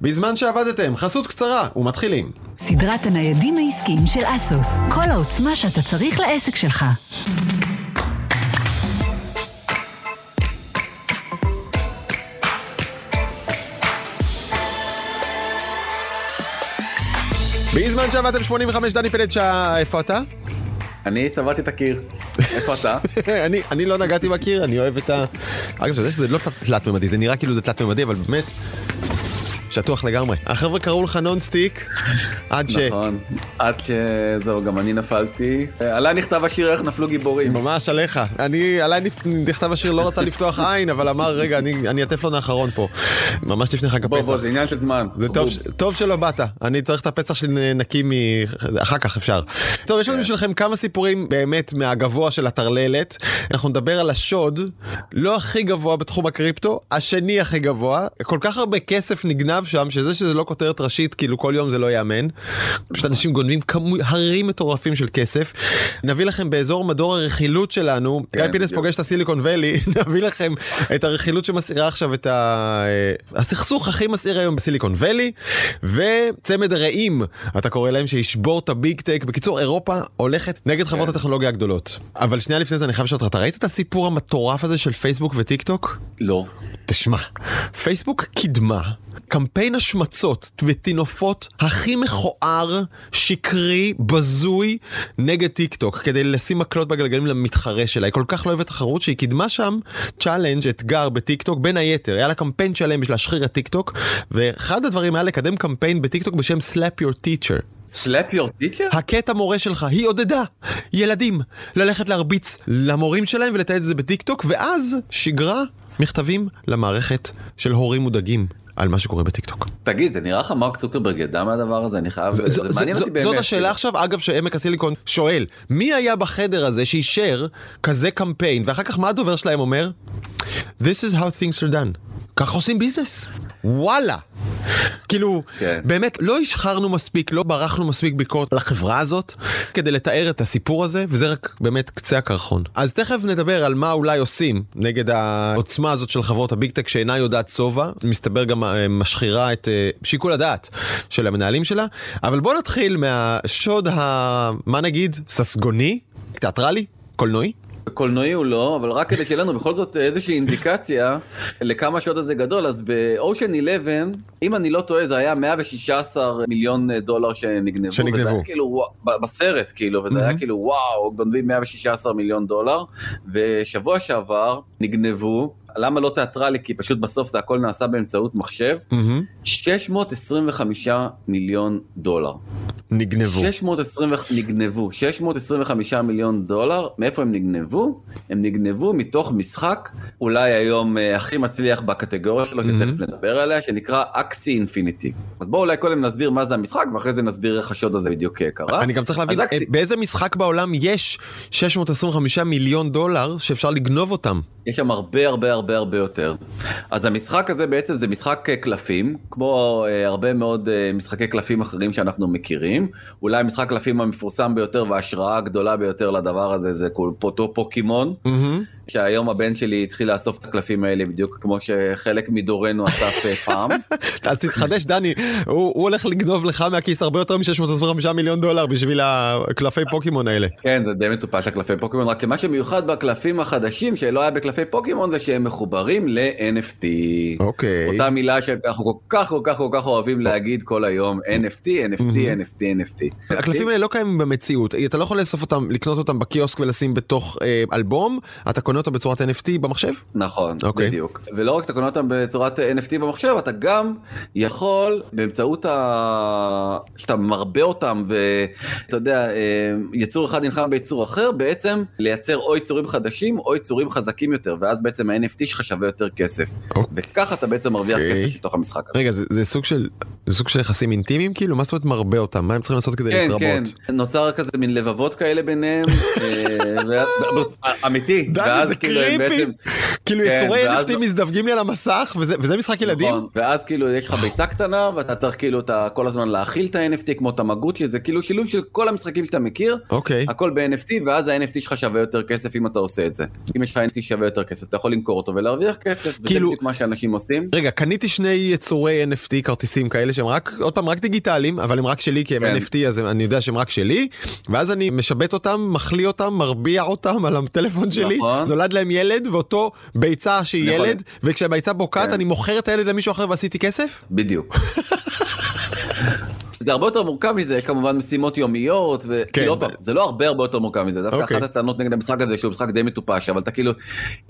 בזמן שעבדתם, חסות קצרה, ומתחילים. סדרת הניידים העסקיים של אסוס. כל העוצמה שאתה צריך לעסק שלך. בזמן שעבדתם 85, דני פלדשא, איפה אתה? אני צבעתי את הקיר. איפה אתה? אני, אני לא נגעתי בקיר, אני אוהב את ה... אגב, אתה יודע שזה לא תלת ממדי, זה נראה כאילו זה תלת ממדי, אבל באמת, שטוח לגמרי. החבר'ה קראו לך נונסטיק, עד ש... נכון, עד שזהו, גם אני נפלתי. עליי נכתב השיר איך נפלו גיבורים. ממש עליך. אני, עליי נכתב השיר לא רצה לפתוח עין, אבל אמר, רגע, אני, אני הטפלון האחרון פה. ממש לפני חג הפסח. בוא, בוא, זה עניין של זמן. זה טוב, טוב שלא באת, אני צריך את הפסח שלי נקי מ... אחר כך אפשר. טוב, יש לנו בשבילכם כמה סיפורים באמת מהגבוה של הטרללת. אנחנו נדבר על השוד, לא הכי גבוה בתחום הקריפטו, השני הכי גבוה. כל כך הרבה כסף נגנב שם, שזה שזה לא כותרת ראשית, כאילו כל יום זה לא ייאמן. פשוט אנשים גונבים כמו הרים מטורפים של כסף. נביא לכם באזור מדור הרכילות שלנו, כן, גיא פינס. פוגש את ה Silicon Valley, נביא לכם את הרכילות שמסעירה עכשיו את ה... הסכסוך הכי מסעיר היום ב Silicon Valley, וצמד רעים, אתה קורא להם, שישבור את ה Big Tech. בקיצור, אירופה הולכת נגד חברות כן. הטכנולוגיה הגדולות. אבל שנייה לפני זה אני חייב לשאול אותך, אתה ראית את הסיפור המטורף הזה של פייסבוק וטיק טוק? לא. תשמע, פייסבוק קידמה קמפיין השמצות וטינופות הכי מכוער, שקרי, בזוי, נגד טיק טוק, כדי לשים מקלות בגלגלים למתחרה שלה. היא כל כך לא אוהבת תחרות שהיא קידמה שם challenge, אתגר בטיק טוק, בין היתר, היה לה קמפיין שלם בשביל להשחיר את טיק טוק, ואחד הדברים היה לקדם קמפיין בטיק טוק בשם Slap Your Teacher. Slap your teacher? הכה את המורה שלך, היא עודדה ילדים ללכת להרביץ למורים שלהם ולתעד את זה בטיק טוק, ואז שיגרה מכתבים למערכת של הורים מודאגים על מה שקורה בטיק טוק. תגיד, זה נראה לך מרק צוקרברג ידע מהדבר הזה? אני חייב... ז- זה ז- מעניין אותי באמת. זאת השאלה עכשיו, אגב, שעמק הסיליקון שואל, מי היה בחדר הזה שאישר כזה קמפיין, ואחר כך מה הדובר שלהם אומר? This is how things are done. ככה עושים business. וואלה. כאילו, כן. באמת, לא השחרנו מספיק, לא מרחנו מספיק ביקורת על החברה הזאת, כדי לתאר את הסיפור הזה, וזה רק באמת קצה הקרחון. אז תכף נדבר על מה אולי עושים נגד העוצמה הזאת של חברות ה Big Tech שאינה יודעת שובע, מסתבר גם אה, משחירה את אה, שיקול הדעת של המנהלים שלה, אבל בואו נתחיל מהשוד ה... מה נגיד? ססגוני? תיאטרלי? קולנועי? קולנועי הוא לא, אבל רק כדי שיהיה לנו בכל זאת איזושהי אינדיקציה לכמה השוד הזה גדול, אז באושן 11, אם אני לא טועה, זה היה 116 מיליון דולר שנגנבו. שנגנבו. וזה היה כאילו, בסרט, כאילו, וזה היה כאילו, וואו, גונבים 116 מיליון דולר, ושבוע שעבר נגנבו, למה לא תיאטרלי? כי פשוט בסוף זה הכל נעשה באמצעות מחשב, מהמם. 625 מיליון דולר. נגנבו. 620, נגנבו, 625 מיליון דולר, מאיפה הם נגנבו? הם נגנבו מתוך משחק, אולי היום אה, הכי מצליח בקטגוריה שלו, שתכף נדבר עליה, שנקרא אקסי אינפיניטי. אז בואו אולי קודם נסביר מה זה המשחק, ואחרי זה נסביר איך השוד הזה בדיוק אה, קרה. אני גם צריך להבין, אקסי- אה, באיזה משחק בעולם יש 625 מיליון דולר שאפשר לגנוב אותם? יש שם הרבה הרבה הרבה הרבה יותר. אז המשחק הזה בעצם זה משחק אה, קלפים, כמו אה, הרבה מאוד אה, משחקי קלפים אחרים שאנחנו מכירים. אולי משחק קלפים המפורסם ביותר וההשראה הגדולה ביותר לדבר הזה זה פוטו פוקימון. מהמם. שהיום הבן שלי התחיל לאסוף את הקלפים האלה בדיוק כמו שחלק מדורנו אסף אה, פעם. אז תתחדש דני, הוא הוא הולך לגנוב לך מהכיס הרבה יותר מ-625 מיליון דולר בשביל הקלפי פוקימון האלה. כן זה די מטופש הקלפי פוקימון רק שמה שמיוחד בקלפים החדשים שלא היה בקלפי פוקימון זה שהם מחוברים ל-NFT. אוקיי. אותה מילה שאנחנו כל כך כל כך כל כך אוהבים להגיד כל היום NFT NFT NFT NFT. הקלפים האלה לא קיימים במציאות, אתה לא יכול לאסוף אותם, לקנות אותם בקיוסק ולשים בתוך אה, אלבום, אתה קונה אותו בצורת NFT במחשב? נכון, אוקיי. בדיוק. ולא רק אתה קונה אותם בצורת NFT במחשב, אתה גם יכול באמצעות ה... שאתה מרבה אותם ואתה יודע, אה, יצור אחד נלחם ביצור אחר, בעצם לייצר או יצורים חדשים או יצורים חזקים יותר, ואז בעצם ה-NFT שלך שווה יותר כסף. אוקיי. וככה אתה בעצם מרוויח אוקיי. כסף מתוך המשחק הזה. רגע, זה, זה סוג של זה סוג של יחסים אינטימיים כאילו? מה זאת אומרת מרבה אותם? מה הם צריכים לעשות כדי כן, להתרבות? כן, נוצר כזה מין לבבות כאלה ביניהם, אה, אמיתי, ואז זה כאילו קריפי. בעצם, כאילו כן, יצורי NFT מזדווגים לי על המסך וזה משחק ילדים? נכון, ואז כאילו יש לך ביצה קטנה ואתה צריך כאילו אתה כל הזמן להאכיל את ה-NFT כמו תמגוצ'י, זה כאילו שילוב של כל המשחקים שאתה מכיר, אוקיי. הכל ב-NFT ואז ה-NFT שלך שווה יותר כסף אם אתה עושה את זה. אם יש לך NFT שווה יותר כסף אתה יכול למכור אותו ולהרוויח כסף, וזה כאילו- בדיוק מה שאנשים עושים. רגע קניתי שני יצורי NFT כרטיסים כאלה שהם רק עוד פעם רק דיגיטליים אבל הם רק שלי כי הם כן. NFT אז אני יודע שהם רק שלי ואז אני משבט אותם מחליא אותם מרביע אותם על הטלפון שלי נכון. נולד להם ילד ואותו ביצה שהיא נכון. ילד וכשהביצה בוקעת כן. אני מוכר את הילד למישהו אחר ועשיתי כסף? בדיוק. זה הרבה יותר מורכב מזה, יש כמובן משימות יומיות, כן. וכאילו עוד פעם, זה לא הרבה הרבה יותר מורכב מזה, דווקא אוקיי. אחת הטענות נגד המשחק הזה שהוא משחק די מטופש, אבל אתה כאילו,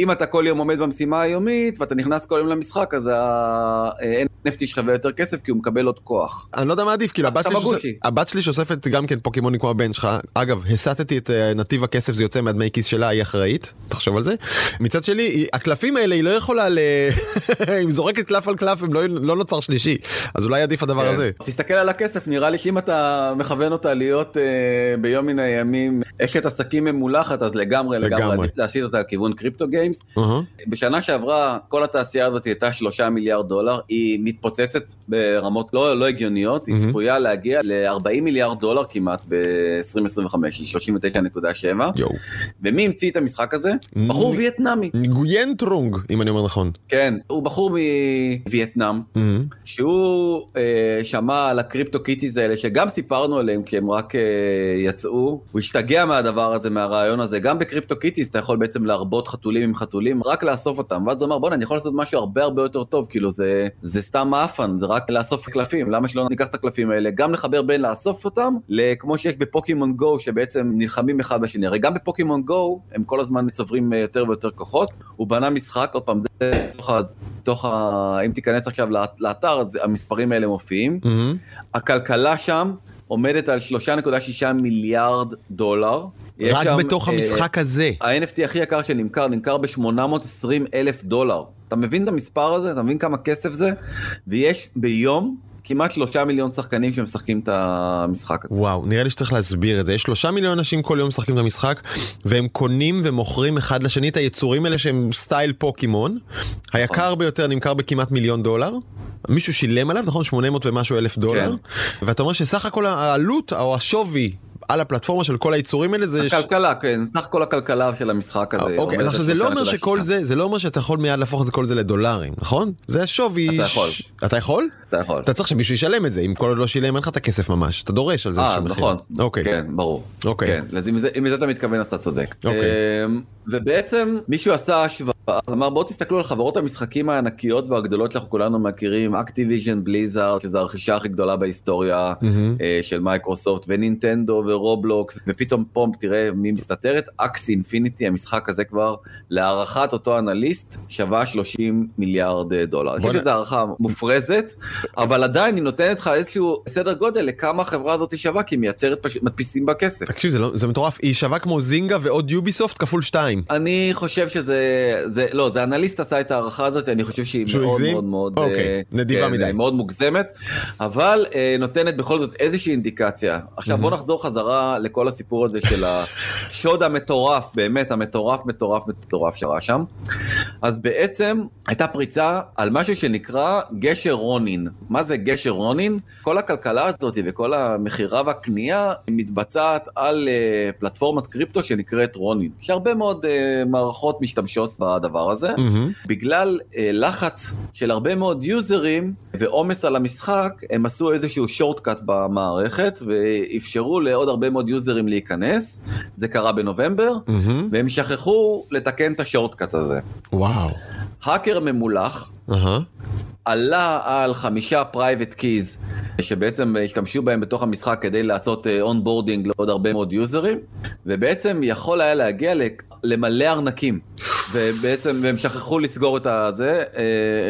אם אתה כל יום עומד במשימה היומית ואתה נכנס כל יום למשחק, אז ה-NFT שווה יותר כסף כי הוא מקבל עוד כוח. אני לא יודע מה עדיף כאילו הבת. טמגוצ'י. הבת שלי שאוספת גם כן פוקימונים כמו הבן שלך אגב הסטתי את אה, נתיב הכסף זה יוצא מהדמי כיס שלה היא אחראית תחשוב על זה מצד היא- הקלפים האלה היא לא יכולה ל... אם זורקת קלף על קלף לא, לא נוצר שלישי אז אולי עדיף הדבר כן. הזה. תסתכל על הכסף, נראה לי שאם אתה מכוון אותה להיות אה, ביום מן הימים אשת עסקים ממולחת, אז לגמרי לגמרי לגמרי. עדיף להסיט אותה לכיוון crypto games. אהה. בשנה שעברה כל התעשייה הזאת הייתה שלושה מיליארד דולר, היא מתפוצצת ברמות לא, לא הגיוניות, היא מהמם. צפויה להגיע ל-40 מיליארד דולר כמעט ב-2025, היא 39.7, יואו. ומי המציא את המשחק הזה? בחור וייטנאמי, נויין טרונג אם אני אומר נכון. כן, הוא בחור מווייטנאם, אהה. שהוא אה, שמע על ה CryptoKitties האלה שגם סיפרנו עליהם כי הם רק אה, יצאו, הוא השתגע מהדבר הזה, מהרעיון הזה, גם ב CryptoKitties אתה יכול בעצם להרבות חתולים עם חתולים, רק לאסוף אותם, ואז הוא אמר בואנה אני יכול לעשות משהו הרבה הרבה יותר טוב, כאילו זה, זה סתם מעפן, זה רק לאסוף קלפים, למה שלא ניקח את הקלפים האלה, גם לחבר בין לאסוף אותם, לכמו שיש ב Pokémon Go שבעצם נלחמים אחד בשני, הרי גם ב Pokémon Go הם כל הזמן מצברים אה, יותר ויותר כוחות, הוא בנה משחק, עוד פעם, זה תוך ה... אם תיכנס עכשיו לאת- לאתר, אז המספרים האלה מופיעים. אהה. הכלכלה שם עומדת על 3.6 מיליארד דולר. רק שם, בתוך אה, המשחק הזה. ה-NFT הכי יקר שנמכר, נמכר ב-820 אלף דולר. אתה מבין את המספר הזה? אתה מבין כמה כסף זה? ויש ביום כמעט שלושה מיליון שחקנים שמשחקים את המשחק הזה. וואו נראה לי שצריך להסביר את זה. יש שלושה מיליון אנשים כל יום משחקים את המשחק והם קונים ומוכרים אחד לשני את היצורים האלה שהם סטייל פוקימון. היקר ביותר נמכר בכמעט מיליון דולר. מישהו שילם עליו נכון? 800 ומשהו אלף דולר. ואתה אומר שסך הכל העלות או השווי על הפלטפורמה של כל היצורים האלה זה. ש- הכלכלה, כן, סך כל הכלכלה של המשחק הזה. אוקיי, אז עכשיו זה לא אומר 3.6. שכל זה, זה לא אומר שאתה יכול מיד להפוך את זה כל זה לדולרים, נכון? זה השווי... אתה יכול. ש- אתה יכול? אתה יכול. אתה צריך שמישהו ישלם את זה, אם כל עוד לא שילם אין לך את הכסף ממש, אתה דורש על זה אה, איזשהו מחיר. נכון. אוקיי. כן, ברור. אוקיי. כן, אז אם לזה- אם לזה אתה מתכוון אתה צודק. אוקיי. אמ, ובעצם מישהו עשה השוואה, אמר בואו תסתכלו על חברות המשחקים הענקיות והגדולות שאנחנו כולנו מכירים, Activision Blizzard, שזו הרכישה הכי גדולה בהיסטוריה. אה, של מייקרוסופט, ונינטנדו ו Roblox, ופתאום פה תראה מי מסתתרת, Axie Infinity, המשחק הזה כבר, להערכת אותו אנליסט, שווה 30 מיליארד דולר. אני חושב בוא'נה. שזו הערכה מופרזת, אבל עדיין היא נותנת לך איזשהו סדר גודל לכמה החברה הזאת שווה, כי היא מייצרת פש... מדפיסים בה כסף. תקשיב, זה, לא, זה מטורף, היא שווה כמו Zynga ועוד Ubisoft כפול שתיים. אני חושב שזה, זה, לא, זה אנליסט עשה את ההערכה הזאת, אני חושב שהיא מאוד הגזים? מאוד מאוד, אוקיי, אה, נדיבה כן, מדי. מאוד מוגזמת, אבל אה, נותנת בכל זאת איזושהי אינדיקציה. עכשיו בוא נחזור חזרה לכל הסיפור הזה של השוד המטורף, באמת המטורף מטורף מטורף שרה שם. אז בעצם הייתה פריצה על משהו שנקרא גשר רונין. מה זה גשר רונין? כל הכלכלה הזאת וכל המכירה והקנייה מתבצעת על אה, פלטפורמת קריפטו שנקראת רונין. שהרבה מאוד אה, מערכות משתמשות בדבר הזה. מהמם. בגלל אה, לחץ של הרבה מאוד יוזרים ועומס על המשחק, הם עשו איזשהו שורטקאט במערכת ואפשרו לעוד הרבה מאוד יוזרים להיכנס. זה קרה בנובמבר, מהמם. והם שכחו לתקן את ה shortcut הזה. וואו. האקר ממולח. עלה על חמישה private keys שבעצם השתמשו בהם בתוך המשחק כדי לעשות onboarding לעוד הרבה מאוד יוזרים ובעצם יכול היה להגיע למלא ארנקים. ובעצם הם שכחו לסגור את הזה, אה,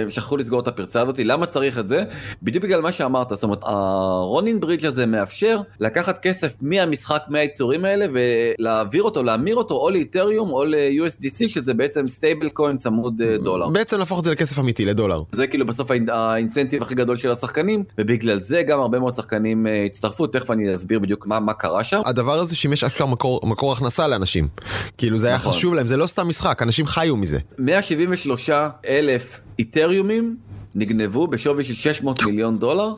הם שכחו לסגור את הפרצה הזאת, למה צריך את זה? בדיוק בגלל מה שאמרת, זאת אומרת, ה Ronin Bridge הזה מאפשר לקחת כסף מהמשחק, מהיצורים האלה, ולהעביר אותו, להמיר אותו או לאית'ריום או ל-USDC, שזה בעצם stablecoin צמוד אה, דולר. בעצם להפוך את זה לכסף אמיתי, לדולר. זה כאילו בסוף ה in- ה incentive הכי גדול של השחקנים, ובגלל זה גם הרבה מאוד שחקנים אה, הצטרפו, תכף אני אסביר בדיוק מה, מה קרה שם. הדבר הזה שימש אשכרה מקור, מקור הכנסה לאנשים. כאילו זה היה נכון. חשוב להם, זה לא סתם משחק, אנשים חיו מזה. 173 אלף איתריומים נגנבו בשווי של 600 מיליון דולר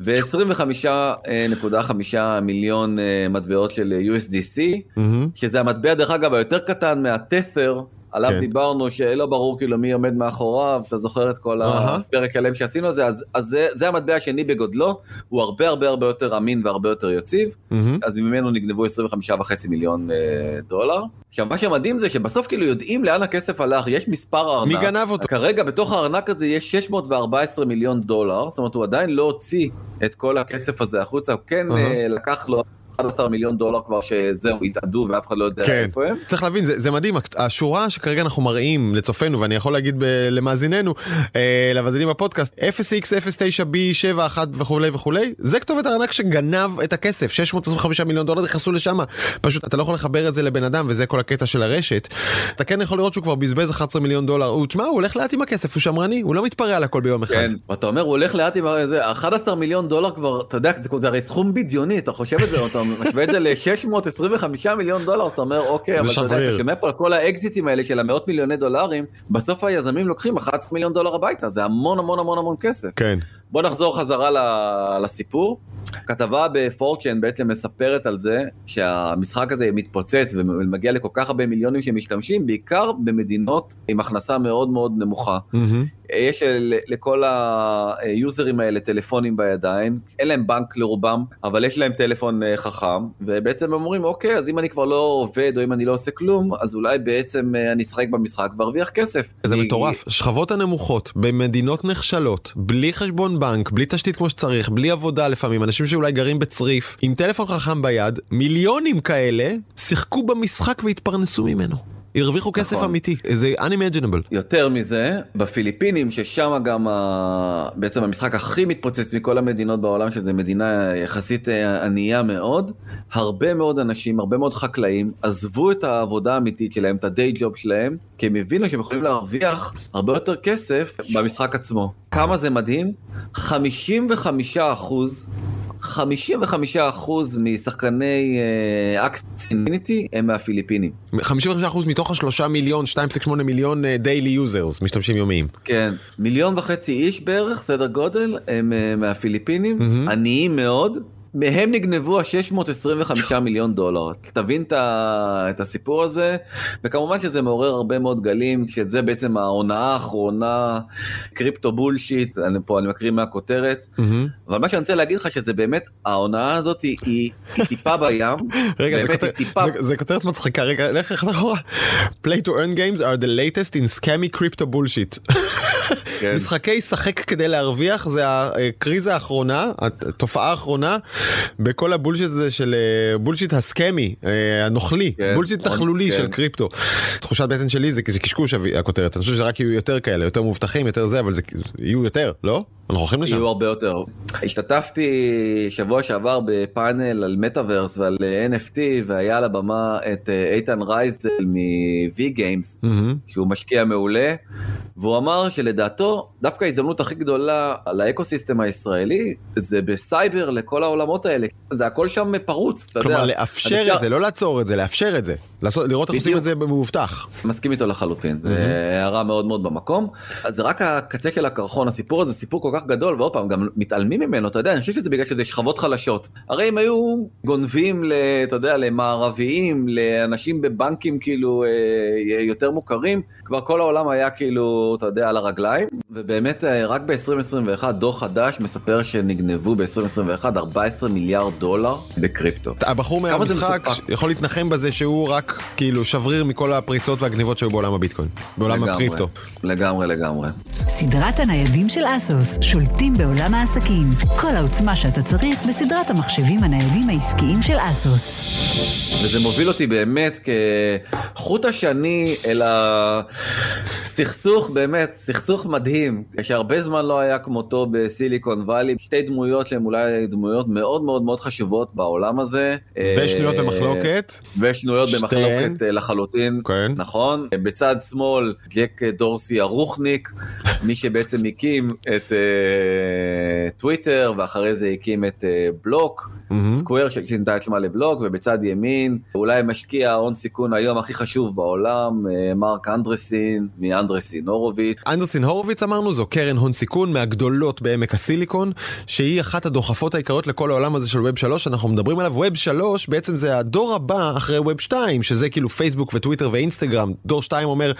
ו-25.5 מיליון אה, מטבעות של USDC, מהמם. שזה המטבע דרך אגב היותר קטן מהתת'ר. עליו כן. דיברנו שלא ברור כאילו מי עומד מאחוריו, אתה זוכר את כל אהה. הפרק שלם שעשינו על זה, אז, אז זה, זה המטבע השני בגודלו, הוא הרבה הרבה הרבה יותר אמין והרבה יותר יציב, מהמם. אז ממנו נגנבו 25.5 מיליון אה, דולר. עכשיו מה שמדהים זה שבסוף כאילו יודעים לאן הכסף הלך, יש מספר ארנק. מי גנב אותו? כרגע בתוך הארנק הזה יש 614 מיליון דולר, זאת אומרת הוא עדיין לא הוציא את כל הכסף הזה החוצה, הוא כן. אה, לקח לו 11 מיליון דולר כבר שזהו, התאדו ואף אחד לא יודע כן. איפה הם. צריך להבין, זה, זה מדהים, השורה שכרגע אנחנו מראים לצופינו, ואני יכול להגיד ב, למאזיננו, אה, למאזינים בפודקאסט, 0x09b71 וכולי וכולי, זה כתובת הארנק שגנב את הכסף, 625 מיליון דולר נכנסו לשם, פשוט אתה לא יכול לחבר את זה לבן אדם, וזה כל הקטע של הרשת. אתה כן יכול לראות שהוא כבר בזבז 11 מיליון דולר, הוא, תשמע, הוא הולך לאט עם הכסף, הוא שמרני, הוא לא מתפרע על הכל ביום אחד. כן, ואתה אומר הוא הולך לאט עם זה, 11 מיליון דולר כבר, אתה יודע, זה, זה הרי סכום בדיוני, אתה חושב את זה, אתה משווה את זה ל-625 מיליון דולר, אז אתה אומר אוקיי, אבל אתה יודע. אתה שומע פה על כל האקזיטים האלה של המאות מיליוני דולרים, בסוף היזמים לוקחים 11 מיליון דולר הביתה, זה המון המון המון המון כסף. כן. בוא נחזור חזרה לסיפור. כתבה בפורצ'ן בעצם מספרת על זה שהמשחק הזה מתפוצץ ומגיע לכל כך הרבה מיליונים שמשתמשים, בעיקר במדינות עם הכנסה מאוד מאוד נמוכה. מהמם. יש לכל היוזרים האלה טלפונים בידיים, אין להם בנק לרובם, אבל יש להם טלפון אה, חכם, ובעצם הם אומרים, אוקיי, אז אם אני כבר לא עובד או אם אני לא עושה כלום, אז אולי בעצם אה, אני אשחק במשחק וארוויח כסף. זה כי- מטורף, השכבות הנמוכות במדינות נחשלות, בלי חשבון בנק, בלי תשתית כמו שצריך, בלי עבודה לפעמים, אנשים שאולי גרים בצריף, עם טלפון חכם ביד, מיליונים כאלה שיחקו במשחק והתפרנסו ממנו. הרוויחו כסף נכון. אמיתי, זה unimaginable. יותר מזה, בפיליפינים, ששם גם ה... בעצם המשחק הכי מתפוצץ מכל המדינות בעולם, שזה מדינה יחסית אה, ענייה מאוד, הרבה מאוד אנשים, הרבה מאוד חקלאים, עזבו את העבודה האמיתית שלהם, את הדיי ג'וב שלהם, כי הם הבינו שהם יכולים להרוויח הרבה יותר כסף במשחק עצמו. כמה זה מדהים? 55 אחוז 55% משחקני Axie Infinity הם מהפיליפינים. 55% מתוך השלושה מיליון, 2.8 מיליון daily users, משתמשים יומיים. כן, מיליון וחצי איש בערך, סדר גודל, הם אה, מהפיליפינים, מהמם. עניים מאוד. מהם נגנבו ה-625 מיליון דולר. תבין את, הסיפור הזה, וכמובן שזה מעורר הרבה מאוד גלים, שזה בעצם ההונאה האחרונה, קריפטו bullshit, אני פה אני מקריא מהכותרת, מהמם. אבל מה שאני רוצה להגיד לך שזה באמת, ההונאה הזאת היא, היא, היא טיפה בים, רגע, זה כותר- טיפה, זה- זה כותרת מצחיקה, רגע, לך אחד אחורה. Play to earn games are the latest in scammy crypto bullshit. כן. משחקי שחק כדי להרוויח זה הקריזה האחרונה, התופעה האחרונה בכל ה bullshit הזה של אה, bullshit ה scammy, אה, הנוכלי, כן, bullshit נכון, נכלולי כן. של קריפטו. תחושת בטן שלי זה זה קשקוש הכותרת, אני חושב שרק יהיו יותר כאלה, יותר מאובטחים, יותר זה, אבל זה יהיו יותר, לא? אנחנו הולכים לשם. יהיו הרבה יותר. השתתפתי שבוע שעבר בפאנל על מטאוורס ועל אה, NFT והיה על הבמה את אה, איתן רייזל מ-V Games מהמם. שהוא משקיע מעולה והוא אמר שלדעתו דווקא ההזדמנות הכי גדולה על ה ecosystem הישראלי זה בסייבר לכל העולמות האלה זה הכל שם פרוץ יודע. כלומר אז לאפשר אפשר- את זה, לא לעצור את זה, לאפשר את זה. לעשות- לראות איך עושים. את זה במאובטח. מסכים איתו לחלוטין, זה הערה מאוד מאוד במקום. אז זה רק הקצה של הקרחון, הסיפור הזה סיפור כל כך גדול, ועוד פעם, גם מתעלמים ממנו, אתה יודע, אני חושב שזה בגלל שזה שכבות חלשות. הרי אם היו גונבים, ל, אתה יודע, למערביים, לאנשים בבנקים כאילו אה, יותר מוכרים, כבר כל העולם היה כאילו, אתה יודע, על הרגליים, ובאמת אה, רק ב-2021 דוח חדש מספר שנגנבו ב-2021 14 מיליארד דולר בקריפטו. הבחור מהמשחק. יכול להתנחם בזה שהוא רק רק כאילו שבריר מכל הפריצות והגניבות שהיו בעולם הביטקוין, בעולם לגמרי, הקריפטו. לגמרי, לגמרי. סדרת הניידים של אסוס שולטים בעולם העסקים. כל העוצמה שאתה צריך בסדרת המחשבים הניידים העסקיים של אסוס. וזה מוביל אותי באמת כחוט השני אל הסכסוך, באמת, סכסוך מדהים, שהרבה זמן לא היה כמותו בסיליקון וואלי, שתי דמויות שהן אולי דמויות מאוד מאוד מאוד חשובות בעולם הזה. ושנויות במחלוקת. ושנויות. במחלוקת אה, לחלוטין, כן. נכון? בצד שמאל, ג'ק דורסי הרוחניק, מי שבעצם הקים את אה, טוויטר, ואחרי זה הקים את אה, בלוק, מהמם. סקוויר ששינתה את שמה לבלוק, ובצד ימין, אולי משקיע ההון סיכון היום הכי חשוב בעולם, אה, מרק אנדרסין, מאנדרסין הורוביץ. אנדרסין הורוביץ אמרנו זו קרן הון סיכון מהגדולות בעמק הסיליקון שהיא אחת הדוחפות העיקריות לכל העולם הזה של ווב 3 אנחנו מדברים עליו ווב 3 בעצם זה הדור הבא אחרי ווב 2 שזה כאילו פייסבוק וטוויטר ואינסטגרם דור 2 אומר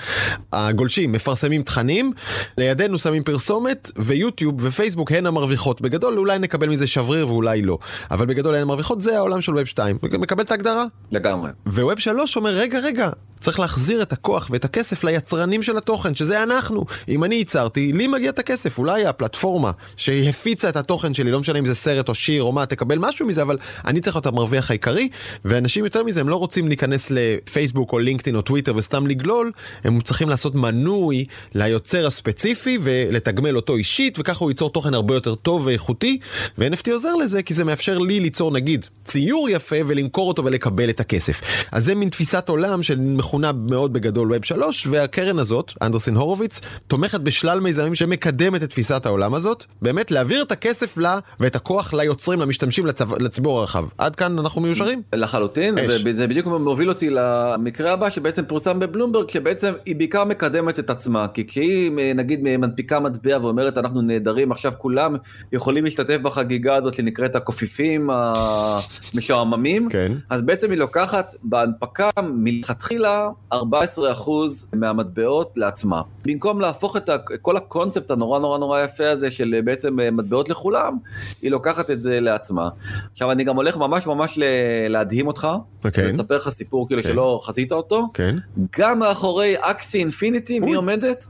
הגולשים מפרסמים תכנים לידינו שמים פרסומת ויוטיוב ופייסבוק הן המרוויחות. בגדול אולי נקבל מזה שבריר ואולי לא. אבל בגדול הן המרוויחות זה העולם של ווב 2 מקבל את ההגדרה? לגמרי. וווב 3 אומר רגע רגע צריך להחזיר את הכוח ואת הכסף ליצרנים של התוכן שזה אנחנו. אם אני ייצרתי לי מגיע את הכסף. אולי הפלטפורמה שהפיצה את התוכן שלי לא משנה אם זה סרט או שיר או מה תקבל משהו מזה אבל אני צריך להיות המרוויח העיקרי ואנשים יותר מזה הם לא רוצים להיכנס לפייסבוק או לינקדאין או טוויטר וסתם לגלול הם צריכים לעשות מנוי ליוצר הספציפי ולתגמל אותו אישית וככה הוא ייצור תוכן הרבה יותר טוב ואיכותי. ו-NFT עוזר לזה כי זה מאפשר לי ליצור נגיד ציור יפה ולמכור אותו ולקבל את הכסף. אז זה מין תפיסת עולם שמכונה מאוד בגדול ווב 3 והקרן הזאת אנדרסין הורוביץ תומכת בשלל מיזמים שמקדמת את תפיסת העולם הזאת. באמת להעביר את הכסף לה ואת הכוח ליוצרים למשתמשים לצו... לציבור הרחב. עד כאן אנחנו מיושרים? לחלוטין, אש. וזה בדיוק מוביל אותי למקרה הבא שבעצם פורסם בבלומברג, שבעצם היא בעיקר מקדמת את עצמה, כי כשהיא נגיד מנפיקה מטבע ואומרת אנחנו נהדרים, עכשיו כולם יכולים להשתתף בחגיגה הזאת שנקראת הקופיפים המשועממים, כן אז בעצם היא לוקחת בהנפקה מלכתחילה 14% מהמטבעות לעצמה. במקום להפוך את כל הקונספט הנורא נורא נורא יפה הזה של בעצם מטבעות לכולם, היא לוקחת את זה לעצמה. עכשיו אני גם הולך ממש ממש להדהים אותך, אוקיי. לספר לך סיפור כאילו כן. שלא חזית אותו. כן גם מאחורי אקסי אינפיניטי, מי. עומדת?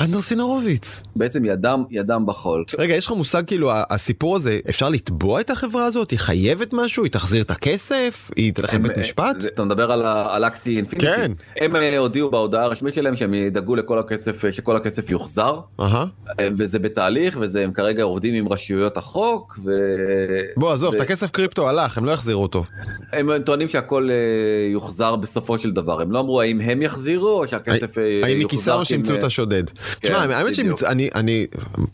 אנדרסין הורוביץ בעצם ידם, ידם בחול. רגע יש לך מושג כאילו הסיפור הזה אפשר לתבוע את החברה הזאת היא חייבת משהו היא תחזיר את הכסף היא תלך הם, לבית משפט אתה מדבר על, אקסי אינפיניטי? כן. הם אה, הודיעו בהודעה הרשמית שלהם שהם ידאגו לכל הכסף, אה, שכל הכסף יוחזר, אהה. אה, וזה בתהליך, וזה הם כרגע עובדים עם רשויות החוק, ו... בוא עזוב את הכסף קריפטו הלך הם לא יחזירו אותו הם טוענים שהכל יוחזר בסופו של דבר, הם לא אמרו האם הם יחזירו או שהכסף אה, האם יוחזר. מכיסם או שימצאו את השודד. כן, תשמע האמת בדיוק. שימצאו אני אני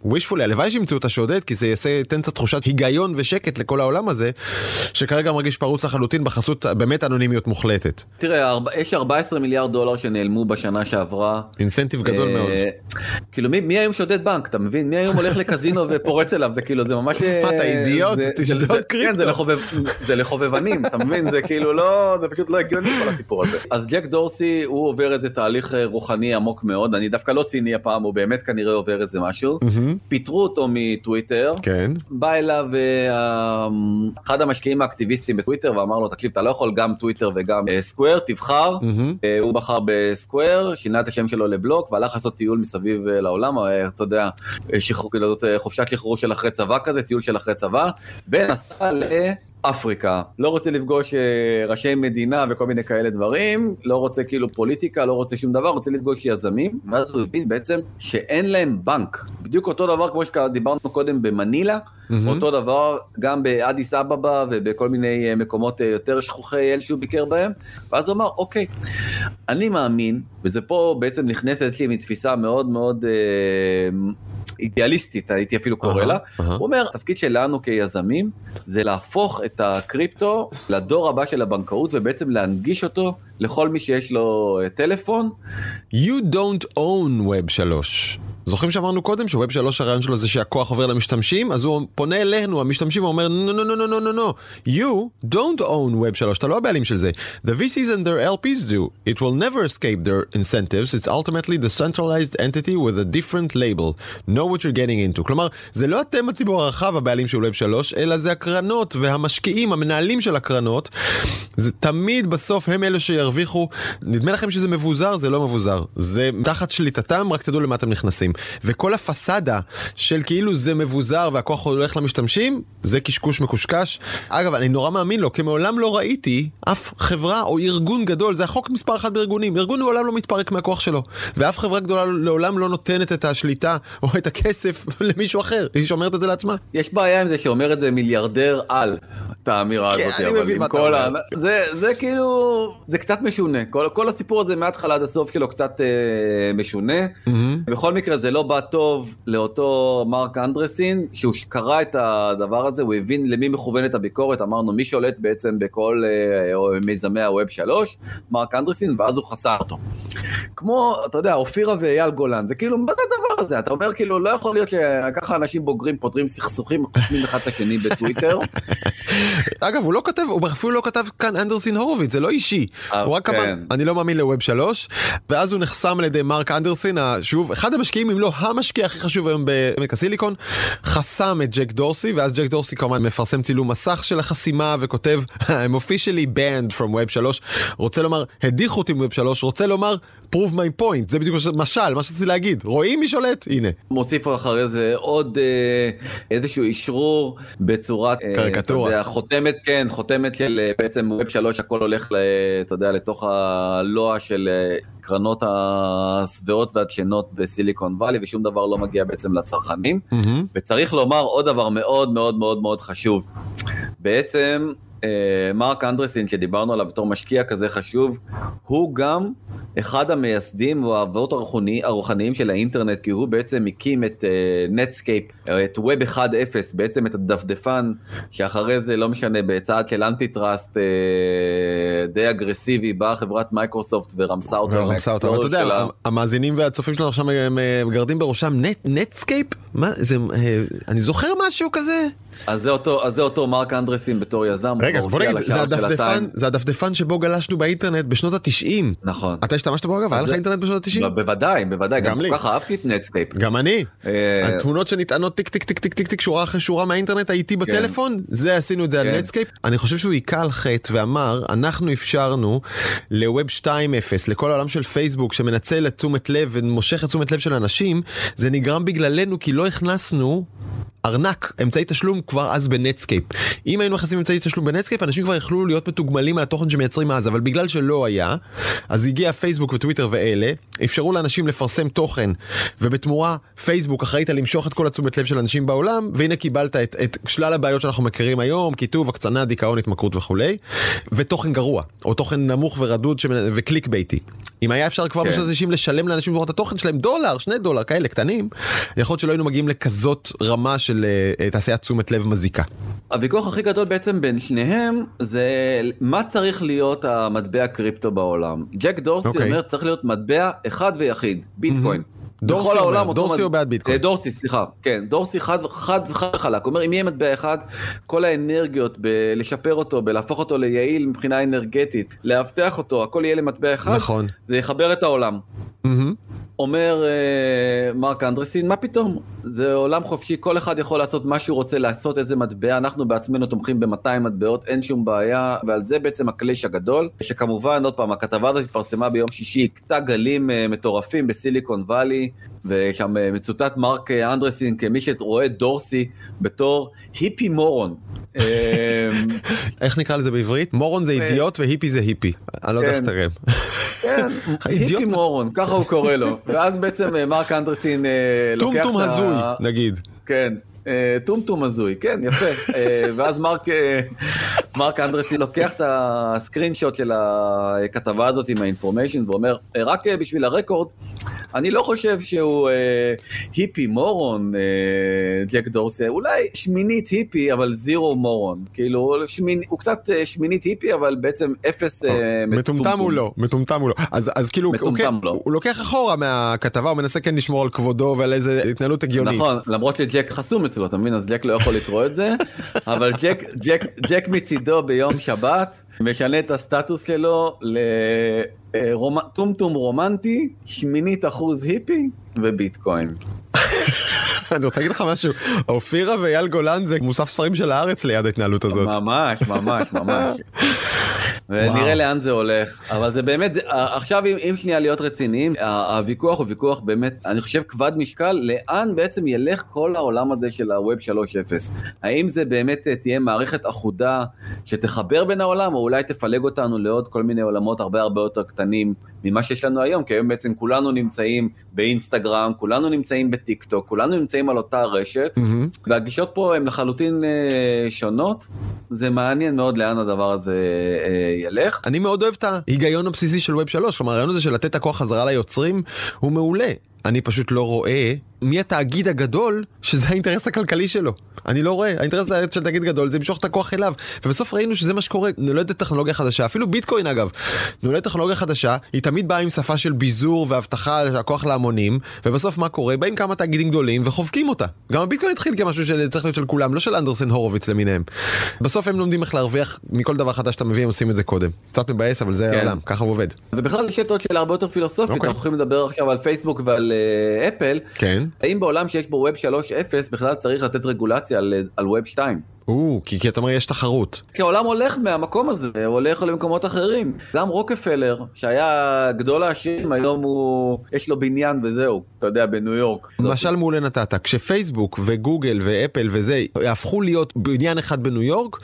wishfully הלוואי שימצאו את השודד כי זה יעשה ייתן קצת תחושת היגיון ושקט לכל העולם הזה שכרגע מרגיש פרוץ לחלוטין בחסות באמת אנונימיות מוחלטת. תראה, יש 14 מיליארד דולר שנעלמו בשנה שעברה. אינסנטיב גדול אה, מאוד. כאילו מי, היום שודד בנק אתה מבין מי היום הולך לקזינו ופורץ אליו זה כאילו זה ממש מה, אתה אה, אידיוט? תשדוד קריפטו. כן, זה לחובבנים אתה מבין זה כאילו לא זה פשוט לא הגיוני כל הסיפור הזה אז ג'ק דורסי הוא עובר איזה תהליך אה, רוחני עמוק מאוד אני דווקא לא ציני הפעם הוא באמת כנראה עובר איזה משהו. פיטרו אותו מטוויטר כן. בא אליו אה, אחד המשקיעים האקטיביסטים בטוויטר ואמר לו תקשיב אתה לא יכול גם טוויטר וגם אה, סקוויר תבחר. אה, הוא בחר בסקוויר, שינה את השם שלו לבלוק והלך לעשות טיול מסביב לעולם, אתה יודע, שחרור, כאילו, חופשת שחרור של אחרי צבא כזה, טיול של אחרי צבא, ונסע לאפריקה. לא רוצה לפגוש אה, ראשי מדינה וכל מיני כאלה דברים, לא רוצה כאילו פוליטיקה, לא רוצה שום דבר, רוצה לפגוש יזמים, ואז הוא הבין בעצם שאין להם בנק. בדיוק אותו דבר כמו שדיברנו קודם במנילה, מהמם. אותו דבר גם באדיס אבבה ובכל מיני אה, מקומות אה, יותר שכוחי אל שהוא ביקר בהם, ואז הוא אמר, אוקיי, אני מאמין, וזה פה בעצם נכנס איזושהי מין תפיסה מאוד מאוד אה, אידיאליסטית, הייתי אפילו קורא לה. הוא אומר, התפקיד שלנו כיזמים זה להפוך את הקריפטו לדור הבא של הבנקאות ובעצם להנגיש אותו לכל מי שיש לו אה, טלפון. You don't own Web 3. זוכרים שאמרנו קודם שווב 3 הרעיון שלו זה שהכוח עובר למשתמשים, אז הוא פונה אלינו, המשתמשים, ואומר, no, no, no, no, no, no, no, you don't own Web 3, אתה לא הבעלים של זה. The VCs and their LPs do. It will never escape their incentives, it's ultimately the centralized entity with a different label. know what you're getting into. כלומר, זה לא אתם הציבור הרחב הבעלים של Web 3, אלא זה הקרנות והמשקיעים, המנהלים של הקרנות. זה תמיד בסוף הם אלה שירוויחו. נדמה לכם שזה מבוזר? זה לא מבוזר. זה תחת שליטתם, רק תדעו למה אתם נכנסים. וכל הפסאדה של כאילו זה מבוזר והכוח הולך למשתמשים, זה קשקוש מקושקש. אגב, אני נורא מאמין לו, כי מעולם לא ראיתי אף חברה או ארגון גדול, זה החוק מספר אחת בארגונים, ארגון לעולם לא מתפרק מהכוח שלו. ואף חברה גדולה לעולם לא נותנת את השליטה או את הכסף למישהו אחר, היא שומרת את זה לעצמה. יש בעיה עם זה שאומר את זה מיליארדר על, את האמירה כן, הזאת, אני אבל מבין עם מה אתה כל ה... אומר. זה, זה כאילו, זה קצת משונה, כל, כל הסיפור הזה מההתחלה עד הסוף שלו קצת אה, משונה. בכל מקרה זה לא בא טוב לאותו מרק אנדרסין, שהוא קרא את הדבר הזה, הוא הבין למי מכוונת הביקורת, אמרנו מי שולט בעצם בכל אה, מיזמי הווב 3, מרק אנדרסין, ואז הוא חסר אותו. כמו, אתה יודע, אופירה ואייל גולן, זה כאילו, מה זה הזה? אתה אומר כאילו, לא יכול להיות שככה אנשים בוגרים פותרים סכסוכים, חוסמים אחד את השני בטוויטר. אגב, הוא לא כתב, הוא אפילו לא כתב כאן אנדרסין הורוביץ, זה לא אישי. אה, הוא רק אמר, כן. אני לא מאמין לווב 3, ואז הוא נחסם על ידי מרק אנדרסין, שוב, אחד המשקיעים, אם לא המשקיע הכי חשוב היום בעמק הסיליקון, חסם את ג'ק דורסי, ואז ג'ק דורסי כמובן מפרסם צילום מסך של החסימה וכותב, I'm officially banned from Web 3, רוצה לומר, הדיחו אותי מווב 3, רוצה לומר, prove my point, זה בדיוק משל, מה שרציתי להגיד, רואים מי שולט? הנה. מוסיף אחרי זה עוד אה, איזשהו אישרור בצורת אה, קריקטורה. אתה יודע, חותמת כן חותמת של אה, בעצם ווב שלוש הכל הולך ל, אתה יודע לתוך הלוע של אה, קרנות השבעות והדשנות בסיליקון וואלי ושום דבר לא מגיע בעצם לצרכנים מהמם. וצריך לומר עוד דבר מאוד מאוד מאוד מאוד חשוב בעצם. מרק אנדרסין שדיברנו עליו בתור משקיע כזה חשוב הוא גם אחד המייסדים או האבות הרוחני- הרוחניים של האינטרנט כי הוא בעצם הקים את נטסקייפ את web 1.0 בעצם את הדפדפן שאחרי זה לא משנה בצעד של antitrust אה, די אגרסיבי באה חברת מייקרוסופט ורמסה אותה. ורמסה אותה, אתה יודע, שלה. המאזינים והצופים שלנו עכשיו אה, מגרדים בראשם נט, נטסקייפ? מה זה, אה, אני זוכר משהו כזה? אז זה אותו אז זה אותו מרק אנדרסין בתור יזם. רגע, אז בוא נגיד, זה הדפדפן. זה הדפדפן שבו גלשנו באינטרנט בשנות התשעים. נכון. אתה השתמשת בו אגב? היה לך אינטרנט בשנות התשעים? בוודאי בוודאי גם לי. כל כך אהבתי את נטסקייפ. גם אני. אה, התמונות שנטענות טיק טיק טיק טיק טיק טיק שורה אחרי שורה מהאינטרנט האיטי בטלפון, זה עשינו את זה על כן. נטסקייפ. אני חושב שהוא היכה על חטא ואמר, אנחנו אפשרנו ל web 2.0, לכל העולם של פייסבוק שמנצל את תשומת לב ומושך את תשומת לב של אנשים, זה נגרם בגללנו כי לא הכנסנו ארנק, אמצעי תשלום כבר אז בנטסקייפ. אם היינו מכניסים אמצעי תשלום בנטסקייפ, אנשים כבר יכלו להיות מתוגמלים על התוכן שמייצרים אז, אבל בגלל שלא היה, אז הגיע פייסבוק וטוויטר ואלה, אפשרו לאנשים לפרסם תוכן, ובתמורה פייסבוק אחראית על למשוך את כל התשומת לב של אנשים בעולם, והנה קיבלת את, את שלל הבעיות שאנחנו מכירים היום, כיתוב, הקצנה, דיכאון, התמכרות וכולי, ותוכן גרוע, או תוכן נמוך ורדוד שמנ- ו clickbaity. אם היה אפשר כבר כן. בשנות ה-90 לשלם לאנשים תמורת התוכן שלהם דולר, שני דולר, כאלה קטנים, יכול להיות שלא היינו מגיעים לכזאת רמה של אה, תעשיית תשומת לב מזיקה. הוויכוח הכי גדול בעצם בין שניהם זה מה צריך להיות המטבע קריפטו בעולם. ג'ק דורסי אוקיי. אומר צריך להיות מטבע אחד ויחיד, ביטקוין. דורסי בכל אומר, העולם אותו דורסי או בעד ביטקוין? אה, דורסי, סליחה, כן, דורסי חד חד וחד וחלק. אומר אם יהיה מטבע אחד, כל האנרגיות בלשפר אותו, בלהפוך אותו ליעיל מבחינה אנרגטית, לאבטח אותו, הכל יהיה למטבע אחד, נכון. זה יחבר את העולם. מהמם. אומר אה, מרק אנדרסין, מה פתאום? זה עולם חופשי, כל אחד יכול לעשות מה שהוא רוצה לעשות, איזה מטבע, אנחנו בעצמנו תומכים ב-200 מטבעות, אין שום בעיה, ועל זה בעצם הקליש הגדול, שכמובן, עוד פעם, הכתבה הזאת התפרסמה ביום שישי, הכתה גלים אה, מטורפים בסיליקון וואלי, ושם אה, מצוטט מרק אה, אנדרסין כמי שרואה דורסי בתור היפי מורון. איך נקרא לזה בעברית? מורון זה. אידיוט והיפי זה היפי. אני לא יודע איך כן. תרם. כן, האידיוט. היפי מורון, ככה הוא קורא לו, ואז בעצם מרק אנדרסין לוקח את ה... טומטום הזוי, נגיד. כן, אה, טומטום הזוי, כן, יפה. אה, ואז מרק, אה, מרק אנדרסי לוקח את הסקרין שוט של הכתבה הזאת עם האינפורמיישן ואומר, רק בשביל הרקורד, אני לא חושב שהוא אה, היפי מורון, אה, ג'ק דורסי, אולי שמינית היפי, אבל זירו מורון. כאילו, שמיני, הוא קצת אה, שמינית היפי, אבל בעצם אפס אה, מטומטם הוא לא, מטומטם הוא לא. אז, אז כאילו, הוא, מטומטם כן, לא. הוא לוקח אחורה מהכתבה, הוא מנסה כן לשמור על כבודו ועל איזה התנהלות הגיונית. נכון, למרות שג'ק חסום אצלו, אתה מבין? אז ג'ק לא יכול לקרוא את זה, אבל ג'ק, ג'ק, ג'ק מצידו ביום שבת משנה את הסטטוס שלו לטומטום רומנטי, שמינית אחוז היפי וביטקוין. אני רוצה להגיד לך משהו, אופירה ואייל גולן זה מוסף ספרים של הארץ ליד ההתנהלות הזאת. ממש, ממש, ממש. ונראה לאן זה הולך, אבל זה באמת, זה, עכשיו אם, אם שנייה להיות רציניים, הוויכוח הוא ויכוח באמת, אני חושב כבד משקל, לאן בעצם ילך כל העולם הזה של ה-Web 3.0? האם זה באמת אה, תהיה מערכת אחודה שתחבר בין העולם, או אולי תפלג אותנו לעוד כל מיני עולמות הרבה הרבה יותר קטנים ממה שיש לנו היום, כי היום בעצם כולנו נמצאים באינסטגרם, כולנו נמצאים בטיק טוק, כולנו נמצאים על אותה רשת, מהמם. והגישות פה הן לחלוטין אה, שונות, זה מעניין מאוד לאן הדבר הזה אה, ילך. אני מאוד אוהב את ההיגיון הבסיסי של ווב 3, כלומר הרעיון הזה של לתת את הכוח חזרה ליוצרים הוא מעולה. אני פשוט לא רואה מי התאגיד הגדול שזה האינטרס הכלכלי שלו. אני לא רואה, האינטרס של תאגיד גדול זה למשוך את הכוח אליו. ובסוף ראינו שזה מה שקורה, נולדת טכנולוגיה חדשה, אפילו ביטקוין אגב. נולדת טכנולוגיה חדשה, היא תמיד באה עם שפה של ביזור והבטחה לכוח להמונים, ובסוף מה קורה? באים כמה תאגידים גדולים וחובקים אותה. גם הביטקוין התחיל כמשהו שצריך להיות של כולם, לא של אנדרסן הורוביץ למיניהם. בסוף הם לומדים איך להרוויח מכל דבר חדש שאתה מביא, הם עושים את זה קודם. קצת מבאס, אבל זה כן. העולם, ככה הוא עובד. ובכלל יש עוד שאלה הרבה יותר פילוסופית. אנחנו יכולים לדבר עכשיו על פייסבוק ועל אה, אפל, כן. האם בעולם שיש בו ווב 3.0 בכלל צריך לתת רגולציה על, על ווב 2? או, כי, כי אתה אומר יש תחרות. כי העולם הולך מהמקום הזה, הוא הולך למקומות אחרים. גם רוקפלר, שהיה גדול העשירים, היום הוא, יש לו בניין וזהו, אתה יודע, בניו יורק. משל מעולה נתת, כשפייסבוק וגוגל ואפל וזה יהפכו להיות בניין אחד בניו יורק,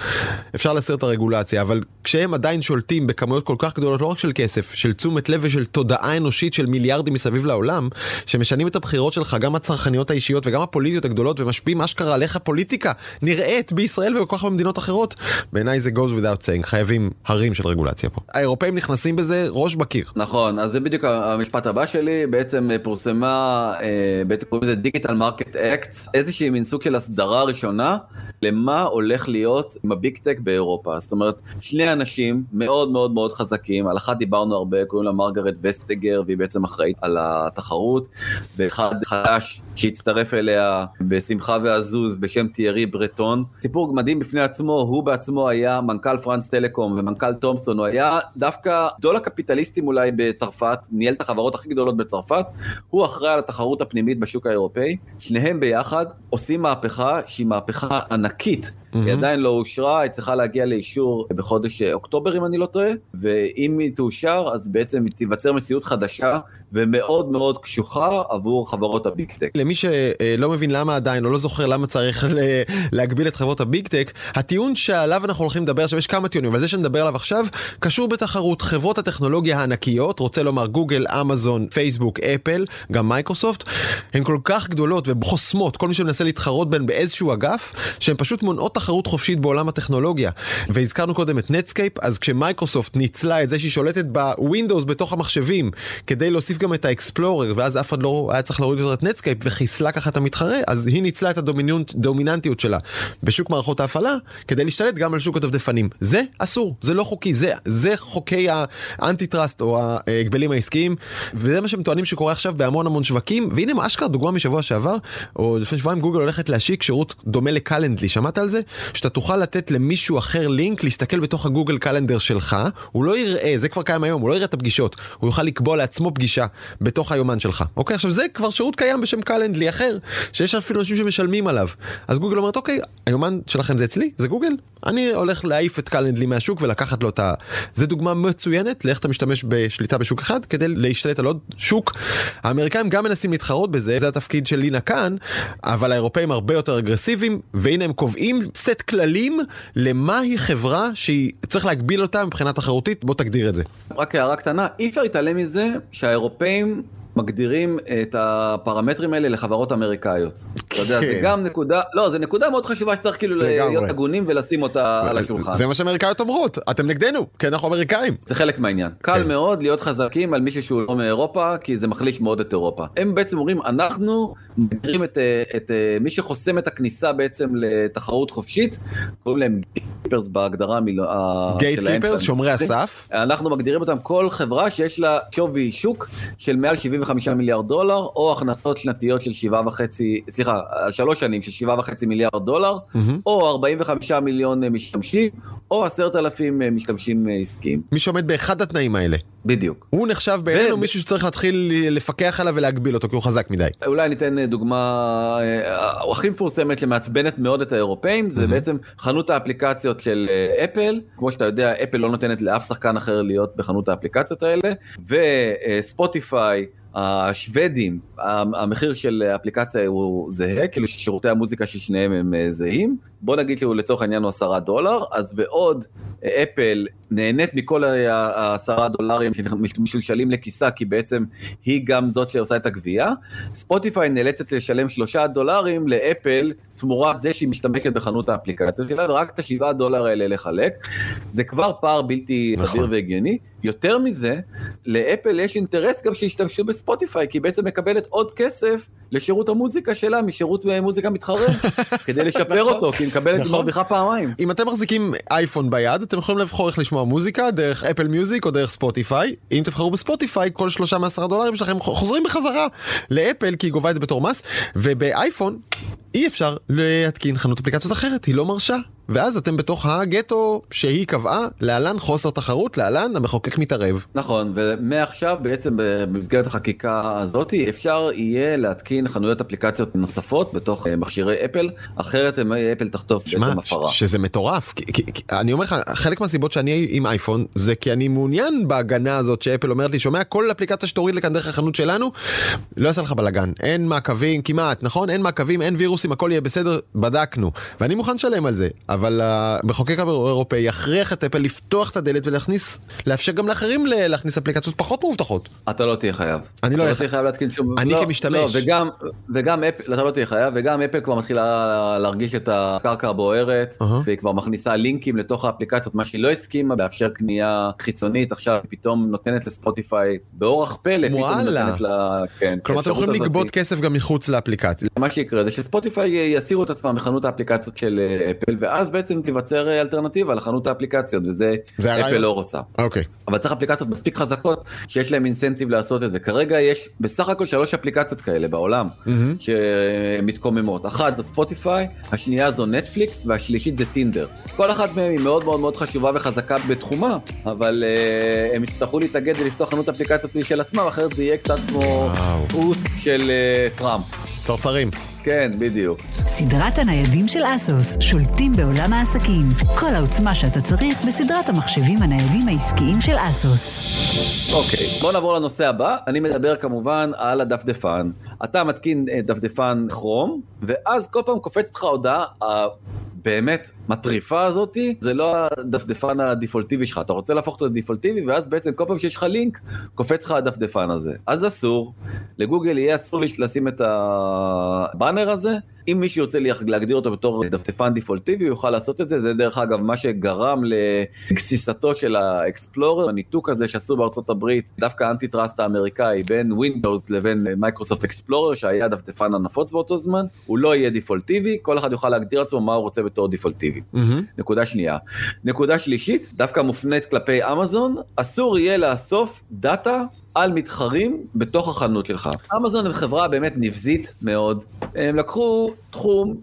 אפשר להסיר את הרגולציה, אבל כשהם עדיין שולטים בכמויות כל כך גדולות, לא רק של כסף, של תשומת לב ושל תודעה אנושית של מיליארדים מסביב לעולם, שמשנים את הבחירות שלך, גם הצרכניות האישיות וגם הפוליטיות הגדולות, ומשפיעים אשכרה על איך הפוליטיקה נראית בישראל ובכל כך במדינות אחרות, בעיניי זה goes without saying, חייבים הרים של רגולציה פה. האירופאים נכנסים בזה ראש בקיר. נכון, אז זה בדיוק המשפט הבא שלי, בעצם אה, פורסמה, אה, בעצם קוראים לזה Digital Market Act, איזושהי מין סוג של הסדרה ראשונה למה הולך להיות עם ה big tech באירופה. זאת אומרת, שני אנשים מאוד מאוד מאוד חזקים, על אחת דיברנו הרבה, קוראים לה מרגרט וסטגר, והיא בעצם אחראית על התחרות, ואחד חדש שהצטרף אליה בשמחה ועזוז בשם תיארי ברטון. סיפור מדהים בפני עצמו, הוא בעצמו היה מנכ"ל פרנס טלקום ומנכ"ל תומסון, הוא היה דווקא גדול הקפיטליסטים אולי בצרפת, ניהל את החברות הכי גדולות בצרפת, הוא אחראי על התחרות הפנימית בשוק האירופאי, שניהם ביחד עושים מהפכה שהיא מהפכה ענקית. היא עדיין לא אושרה, היא צריכה להגיע לאישור בחודש אוקטובר אם אני לא טועה, ואם היא תאושר אז בעצם תיווצר מציאות חדשה ומאוד מאוד קשוחה עבור חברות ה big tech. למי שלא מבין למה עדיין, או לא זוכר למה צריך להגביל את חברות ה big tech, הטיעון שעליו אנחנו הולכים לדבר עכשיו, יש כמה טיעונים, אבל זה שנדבר עליו עכשיו, קשור בתחרות. חברות הטכנולוגיה הענקיות, רוצה לומר גוגל, אמזון, פייסבוק, אפל, גם מייקרוסופט, הן כל כך גדולות וחוסמות כל מי שמנסה להתחרות בהן באיזשהו אגף, שהן פשוט מונעות תחרות חופשית בעולם הטכנולוגיה. והזכרנו קודם את נטסקייפ, אז כשמייקרוסופט ניצלה את זה שהיא שולטת בווינדוס בתוך המחשבים, כדי להוסיף גם את האקספלורר, ואז אף אחד לא היה צריך להוריד יותר את נטסקייפ, וחיסלה ככה את המתחרה, אז היא ניצלה את הדומיננטיות שלה בשוק מערכות ההפעלה, כדי להשתלט גם על שוק הדפדפנים. זה אסור, זה לא חוקי, זה, זה חוקי ה antitrust או ההגבלים העסקיים, וזה מה שהם טוענים שקורה עכשיו בהמון המון שווקים, והנה מה אשכרה דוגמה משבוע שעבר, או לפני שבועיים גוגל הולכת להשיק שירות דומה ל Calendly, שמעת על זה? שאתה תוכל לתת למישהו אחר לינק להסתכל בתוך ה Google Calendar שלך, הוא לא יראה, זה כבר קיים היום, הוא לא יראה את הפגישות, הוא יוכל לקבוע לעצמו פגישה בתוך היומן שלך. אוקיי, עכשיו זה כבר שירות קיים בשם קלנדלי אחר, שיש אפילו אנשים שמשלמים עליו. אז גוגל אומרת, אוקיי, היומן שלכם זה אצלי, זה גוגל, אני הולך להעיף את קלנדלי מהשוק ולקחת לו את ה... זה דוגמה מצוינת לאיך אתה משתמש בשליטה בשוק אחד כדי להשתלט על עוד שוק. האמריקאים גם מנסים להתחרות בזה, זה התפקיד של לינה כאן, אבל האירופאים הרבה יותר אגרסיביים, והנה הם קובעים סט כללים למהי חברה שהיא צריך להגביל אותה מבחינה תחרותית, בוא תגדיר את זה. רק הערה קטנה, אי אפשר להתעלם מזה שהאירופאים מגדירים את הפרמטרים האלה לחברות אמריקאיות. אתה יודע, זה כן. גם נקודה, לא, זה נקודה מאוד חשובה שצריך כאילו. להיות הגונים ולשים אותה על השולחן. זה מה שאמריקאיות אומרות, אתם נגדנו, כי אנחנו אמריקאים. זה חלק מהעניין. קל כן. מאוד להיות חזקים על מישהו שהוא לא מאירופה, כי זה מחליש מאוד את אירופה. הם בעצם אומרים, אנחנו מגדירים את, אה, את אה, מי שחוסם את הכניסה בעצם לתחרות חופשית, קוראים להם קיפרס בהגדרה המילו- ה- גייט שלהם. קיפרס, שומרי הסף. אנחנו מגדירים אותם כל חברה שיש לה שווי שוק של מעל 75 מיליארד דולר, או הכנסות שנתיות של 7.5, סליחה, שלוש שנים של 7.5 מיליארד דולר, מהמם. או 45 מיליון אה, משתמשים, או 10,000 אה, משתמשים אה, עסקיים. מי שעומד באחד התנאים האלה. בדיוק. הוא נחשב בעינינו ו- מישהו שצריך להתחיל לפקח עליו ולהגביל אותו כי הוא חזק מדי. אולי ניתן דוגמה הכי מפורסמת שמעצבנת מאוד את האירופאים זה בעצם חנות האפליקציות של אפל כמו שאתה יודע אפל לא נותנת לאף שחקן אחר להיות בחנות האפליקציות האלה וספוטיפיי. השוודים המחיר של אפליקציה הוא זהה כאילו שירותי המוזיקה של שניהם הם אה, זהים בוא נגיד שהוא לצורך העניין הוא 10 דולר אז בעוד אה, אפל נהנית מכל העשרה דולרים שמשולשלים לכיסה כי בעצם היא גם זאת שעושה את הגבייה ספוטיפיי נאלצת לשלם שלושה דולרים לאפל תמורת זה שהיא משתמשת בחנות האפליקציות שלה ורק את השבעה דולר האלה לחלק זה כבר פער בלתי נכון. סביר והגיוני יותר מזה לאפל יש אינטרס גם שישתמשו בספוטיפיי כי היא בעצם מקבלת עוד כסף לשירות המוזיקה שלה משירות מוזיקה מתחרה כדי לשפר נכון. אותו כי היא מקבלת נכון. מרוויחה פעמיים. אם אתם מחזיקים אייפון ביד אתם יכולים לבחור איך לשמוע מוזיקה דרך Apple Music או דרך ספוטיפיי אם תבחרו בספוטיפיי כל שלושה מעשרה דולרים שלכם חוזרים בחזרה לאפל כי היא גובה את זה בתור מס ובאייפון אי אפשר להתקין חנות אפליקציות אחרת היא לא מרשה ואז אתם בתוך הגטו שהיא קבעה להלן חוסר תחרות להלן המחוקק מתערב. נכון ומעכשיו בעצם במסגרת החקיקה הזאת אפשר יהיה להתקין חנויות אפליקציות נוספות בתוך אה, מכשירי אפל אחרת הם- אפל תחטוף שמע, בעצם הפרה. שזה מטורף, כי, כי, כי, אני אומר לך, חלק מהסיבות שאני עם אייפון זה כי אני מעוניין בהגנה הזאת שאפל אומרת לי, שומע, כל אפליקציה שתוריד לכאן דרך החנות שלנו, לא יעשה לך בלאגן, אין מעקבים כמעט, נכון? אין מעקבים, אין וירוסים, הכל יהיה בסדר, בדקנו. ואני מוכן לשלם על זה, אבל המחוקק האירופאי יכריח את אפל לפתוח את הדלת ולהכניס, לאפשר גם לאחרים להכניס אפליקציות פחות מאובטחות. אתה לא תהיה חייב. אני לא לא תהיה חייב להתקין שום... אני לא, כמשתמש. לא, וגם, וגם אפל, אתה לא תהיה חייב, וגם אפל כבר מתחילה להרגיש את הקרקע הבוערת. והיא כבר מכניסה לינקים לתוך האפליקציות, מה שהיא לא הסכימה לאפשר קנייה חיצונית, עכשיו פתאום נותנת לספוטיפיי באורח פלא, פתאום. נותנת לה... כן, כלומר, אתם יכולים. לגבות כסף גם מחוץ לאפליקציה. מה שיקרה זה שספוטיפיי יסירו את עצמם מחנות האפליקציות של אה, אפל, ואז בעצם תיווצר אה, אלטרנטיבה לחנות האפליקציות, וזה זה אפל הרעיון. לא רוצה. אוקיי. אבל צריך אפליקציות מספיק חזקות שיש להם אינסנטיב לעשות את זה. כרגע יש בסך הכל שלוש אפליקציות כאלה בעולם מהמם. שמתקוממות. אחת זו ספוטיפיי, השנייה זו נטפליקס והשלישית זה טינדר. כל אחת מהן היא מאוד מאוד מאוד חשובה וחזקה בתחומה, אבל uh, הם יצטרכו להתאגד ולפתוח חנות אפליקציות משל עצמם, אחרת זה יהיה קצת כמו וואו. אוס של uh, טראמפ. צרצרים. כן, בדיוק. סדרת הניידים של אסוס שולטים בעולם העסקים. כל העוצמה שאתה צריך בסדרת המחשבים הניידים העסקיים של אסוס. אוקיי, בוא נעבור לנושא הבא. אני מדבר כמובן על הדפדפן. אתה מתקין אה, דפדפן כרום, ואז כל פעם קופצת לך הודעה. באמת מטריפה הזאתי זה לא הדפדפן הדפולטיבי שלך. אתה רוצה להפוך אותו לדפולטיבי ואז בעצם כל פעם שיש לך לינק קופץ לך הדפדפן הזה. אז אסור. לגוגל יהיה אסור לשים את הבאנר הזה אם מישהו ירצה להגדיר אותו בתור דפדפן דפולטיבי הוא יוכל לעשות את זה זה דרך אגב מה שגרם לגסיסתו של האקספלורר הניתוק הזה שעשו בארצות הברית דווקא ה antitrust האמריקאי בין ווינדוס לבין מייקרוסופט אקספלורר שהיה הדפדפן הנפוץ באותו זמן הוא לא יהיה דפולטיבי כל אחד יוכל להגדיר עצמו מה הוא רוצה בתור דפולטיבי. מהמם. נקודה שנייה. נקודה שלישית דווקא מופנית כלפי אמזון אסור יהיה לאסוף דאטה על מתחרים בתוך החנות שלך. אמזון הם חברה באמת נבזית מאוד. הם לקחו תחום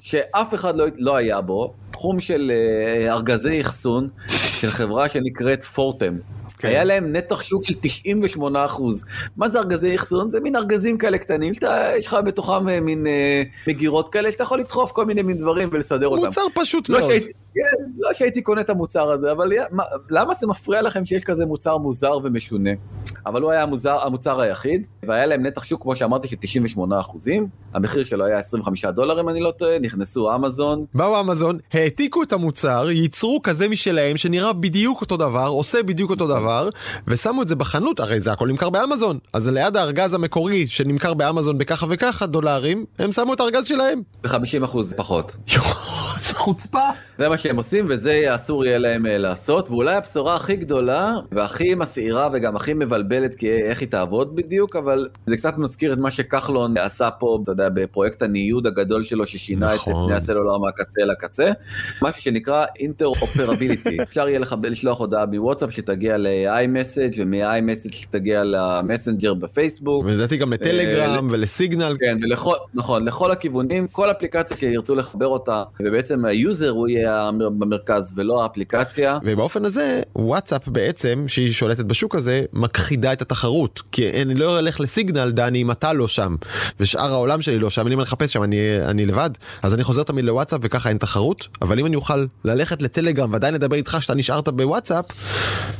שאף אחד לא, לא היה בו, תחום של uh, ארגזי אחסון של חברה שנקראת פורטם. כן. היה להם נתח שוק של 98 אחוז. מה זה ארגזי אחסון? זה מין ארגזים כאלה קטנים, שאתה, יש לך בתוכם אה, מין אה, מגירות כאלה, שאתה יכול לדחוף כל מיני מין דברים ולסדר אותם. מוצר פשוט לא מאוד. שהייתי, כן, לא שהייתי קונה את המוצר הזה, אבל מה, למה זה מפריע לכם שיש כזה מוצר מוזר ומשונה? אבל הוא היה המוצר, המוצר היחיד, והיה להם נתח שוק, כמו שאמרתי, של 98 אחוזים, המחיר שלו היה 25 דולר אם אני לא טועה, נכנסו אמזון. באו אמזון, העתיקו את המוצר, ייצרו כזה משלהם שנראה בדיוק אותו דבר, עושה בדיוק אותו דבר, ושמו את זה בחנות, הרי זה הכל נמכר באמזון. אז ליד הארגז המקורי שנמכר באמזון בככה וככה דולרים, הם שמו את הארגז שלהם. ב-50 אחוז פחות. איזה חוצפה. זה מה שהם עושים וזה אסור יהיה להם אה, לעשות ואולי הבשורה הכי גדולה והכי מסעירה וגם הכי מבלבלת כי איך היא תעבוד בדיוק אבל זה קצת מזכיר את מה שכחלון עשה פה אתה יודע בפרויקט הניוד הגדול שלו ששינה נכון. את פני הסלולר מהקצה לקצה משהו שנקרא interoperability אפשר יהיה לך לשלוח הודעה מוואטסאפ שתגיע ל-iMessage ומ-iMessage שתגיע למסנג'ר בפייסבוק. ולדעתי גם לטלגרם אה, ולסיגנל. כן ולכל נכון לכל הכיוונים כל אפליקציה שירצו לחבר אותה ובעצם ה user הוא יהיה במרכז ולא האפליקציה. ובאופן הזה וואטסאפ בעצם שהיא שולטת בשוק הזה מכחידה את התחרות. כי אני לא אלך לסיגנל דני אם אתה לא שם. ושאר העולם שלי לא שם אני מחפש שם אני אני לבד. אז אני חוזר תמיד לוואטסאפ וככה אין תחרות. אבל אם אני אוכל ללכת לטלגרם ועדיין לדבר איתך שאתה נשארת בוואטסאפ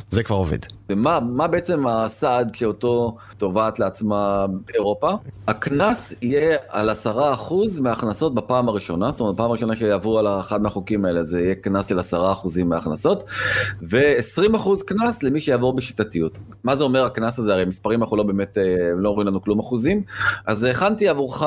זה כבר עובד. ומה מה בעצם הסעד שאותו תובעת לעצמה אירופה? הקנס יהיה על 10% מההכנסות בפעם הראשונה. זאת אומרת בפעם הראשונה שיעברו על אחד מהחוקים האלה זה יהיה קנס של 10% מההכנסות ו-20% קנס למי שיעבור בשיטתיות. מה זה אומר הקנס הזה הרי מספרים אנחנו לא באמת אה, לא אומרים לנו כלום אחוזים אז הכנתי עבורך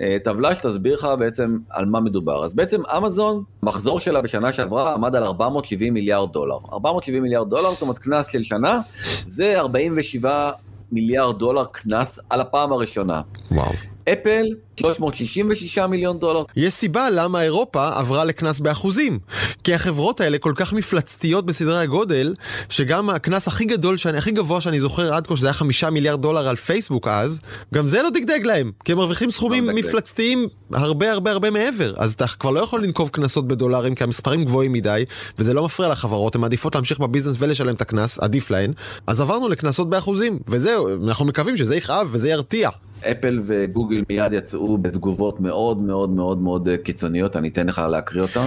אה, טבלה שתסביר לך בעצם על מה מדובר. אז בעצם אמזון, מחזור שלה בשנה שעברה עמד על 470 מיליארד דולר. 470 מיליארד דולר, זאת אומרת קנס של שנה, זה 47 מיליארד דולר קנס על הפעם הראשונה. וואו. אפל 366 מיליון דולר. יש סיבה למה אירופה עברה לקנס באחוזים. כי החברות האלה כל כך מפלצתיות בסדרי הגודל, שגם הקנס הכי גדול, שאני, הכי גבוה שאני זוכר עד כה, שזה היה חמישה מיליארד דולר על פייסבוק אז, גם זה לא דגדג להם. כי הם מרוויחים סכומים לא מפלצתיים הרבה הרבה הרבה מעבר. אז אתה כבר לא יכול לנקוב קנסות בדולרים, כי המספרים גבוהים מדי, וזה לא מפריע לחברות, הן מעדיפות להמשיך בביזנס ולשלם את הקנס, עדיף להן. אז עברנו לקנסות באחוזים, וזהו, אנחנו מקווים שזה יכאב וזה ירתיע. אפל וגוגל מיד יצאו בתגובות מאוד מאוד מאוד מאוד אה, קיצוניות, אני אתן לך להקריא אותן.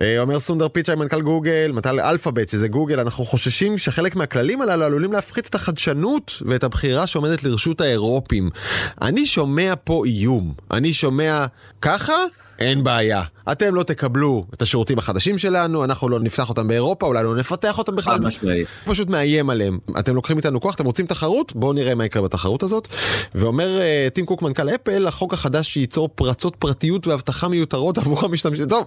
אה, אומר סונדר פיצ'י מנכ"ל גוגל, מנכ"ל אלפאבית שזה גוגל, אנחנו חוששים שחלק מהכללים הללו עלולים להפחית את החדשנות ואת הבחירה שעומדת לרשות האירופים. אני שומע פה איום, אני שומע ככה? אין בעיה. אתם לא תקבלו את השירותים החדשים שלנו, אנחנו לא נפתח אותם באירופה, אולי לא נפתח אותם בכלל. פשוט מאיים עליהם. אתם לוקחים איתנו כוח, אתם רוצים תחרות? בואו נראה מה יקרה בתחרות הזאת. ואומר uh, טים קוק מנכ"ל אפל, החוק החדש שייצור פרצות פרטיות ואבטחה מיותרות עבור המשתמשים. טוב,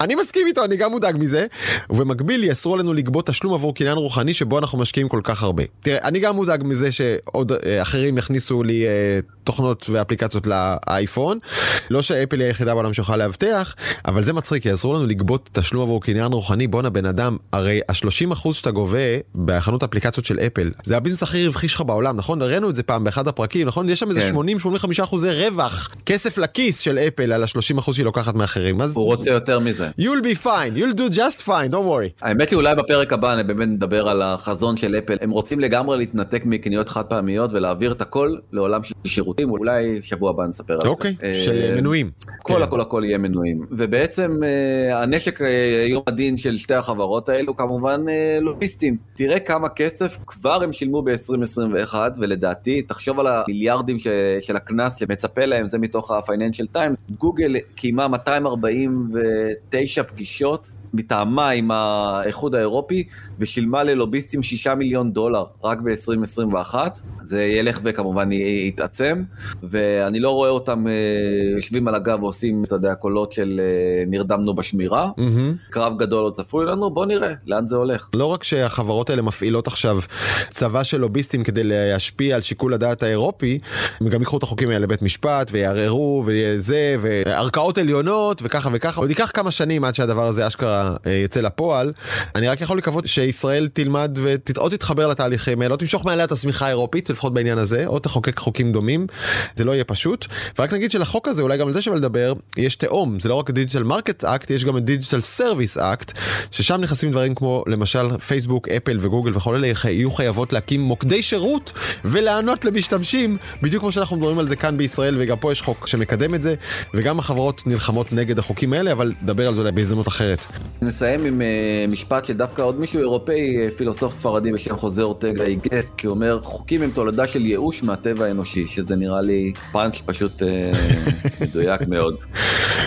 אני מסכים איתו, אני גם מודאג מזה. ובמקביל יאסרו עלינו לגבות תשלום עבור קניין רוחני שבו אנחנו משקיעים כל כך הרבה. תראה, אני גם מודאג מזה שעוד uh, אחרים יכניסו לי uh, תוכנות ואפליקציות לאייפון. לא שאפל היא היחידה בעולם שיכולה לאבטח, אבל זה מצחיק, כי אסור לנו לגבות תשלום עבור קניין רוחני, בואנה בן אדם, הרי ה-30% שאתה גובה בחנות אפליקציות של אפל, זה הביזנס הכי רווחי שלך בעולם, נכון? הראינו את זה פעם באחד הפרקים, נכון? יש שם איזה 80-85 כן. אחוזי רווח, כסף לכיס של אפל על ה-30% שהיא לוקחת מאחרים. הוא רוצה יותר מזה. You'll be fine, you'll do just fine, don't worry. האמת היא אולי בפרק הבא אני באמת נדבר על החזון של אפל, הם רוצים לגמרי להתנתק מקניות חד פעמיות ולהעביר את הכל לעולם של שירותים, אולי שבוע הבא נספר על זה. אוקיי, של אה, מנויים. כל כן. הכל הכל יהיה מנויים. ובעצם אה, הנשק אה, יום הדין של שתי החברות האלו כמובן אה, לוביסטים. תראה כמה כסף כבר הם שילמו ב-2021 ולדעתי תחשוב על המיליארדים ש, של הקנס שמצפה להם זה מתוך ה-Financial Times. גוגל קיימה 249 פגישות מטעמה עם האיחוד האירופי ושילמה ללוביסטים 6 מיליון דולר רק ב-2021. זה ילך וכמובן יתעצם, ואני לא רואה אותם אה, יושבים על הגב ועושים, אתה יודע, קולות של אה, נרדמנו בשמירה. Mm-hmm. קרב גדול עוד צפוי לנו, בוא נראה לאן זה הולך. לא רק שהחברות האלה מפעילות עכשיו צבא של לוביסטים כדי להשפיע על שיקול הדעת האירופי, הם גם ייקחו את החוקים האלה לבית משפט ויערערו וזה, וערכאות עליונות וככה וככה. עוד ייקח כמה שנים עד שהדבר הזה אשכרה אה, יצא לפועל. אני רק יכול לקוות שישראל תלמד או תתחבר לתהליכים האלה, או תמשוך מעליה את השמיכה האירופית, לפחות בעניין הזה, או תחוקק חוקים דומים, זה לא יהיה פשוט. ורק נגיד שלחוק הזה, אולי גם על זה שווה לדבר, יש תאום, זה לא רק Digital Market Act, יש גם Digital Service Act, ששם נכנסים דברים כמו למשל פייסבוק, אפל וגוגל וכל אלה יהיו חייבות להקים מוקדי שירות ולענות למשתמשים, בדיוק כמו שאנחנו מדברים על זה כאן בישראל, וגם פה יש חוק שמקדם את זה, וגם החברות נלחמות נגד החוקים האלה, אבל נדבר על זה אולי בהזדמנות אחרת. נסיים עם uh, משפט שדווקא עוד מישהו אירופאי, uh, פילוסוף ספרדי בשם חוזה אורטגה איגסט, כי הוא אומר, חוקים הם תולדה של ייאוש מהטבע האנושי, שזה נראה לי פאנץ' פשוט uh, מדויק מאוד.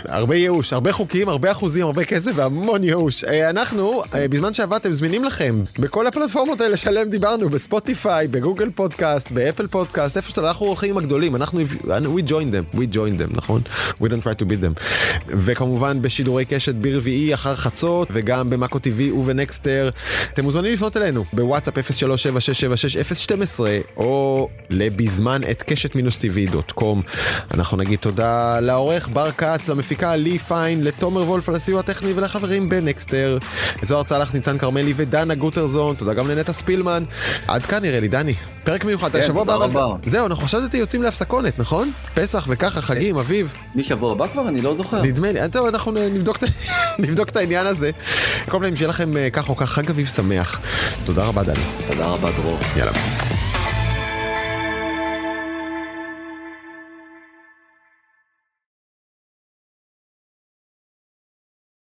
הרבה ייאוש, הרבה חוקים, הרבה אחוזים, הרבה כסף והמון ייאוש. אנחנו, בזמן שעבדתם, זמינים לכם בכל הפלטפורמות האלה שעליהם דיברנו, בספוטיפיי, בגוגל פודקאסט, באפל פודקאסט, איפה שאתה, אנחנו הולכים עם הגדולים, אנחנו, we join them, we join them, נכון? We don't try to beat them. וכמובן בשידורי קשת ברביעי אחר חצות, וגם במאקו TV ובנקסטר. אתם מוזמנים לפנות אלינו בוואטסאפ 0376761012, או לבזמן את קשת-tv.com. אנחנו נגיד תודה לעורך בר כץ, למפיקה לי פיין, לתומר וולף על הסיוע הטכני ולחברים בנקסטר. זוהר צלח, ניצן כרמלי ודנה גוטרזון, תודה גם לנטע ספילמן. עד כאן נראה לי, דני. פרק מיוחד, כן, השבוע הבא. זהו, אנחנו חשבתי יוצאים להפסקונת, נכון? פסח וככה, חגים, אביב. משבוע הבא כבר? אני לא זוכר. נדמה לי, טוב, אנחנו נבדוק, את- נבדוק העניין הזה. כל פנים, שיהיה לכם אה, כך או כך חג אביב שמח. תודה רבה, דני. תודה רבה דרור. יאללה.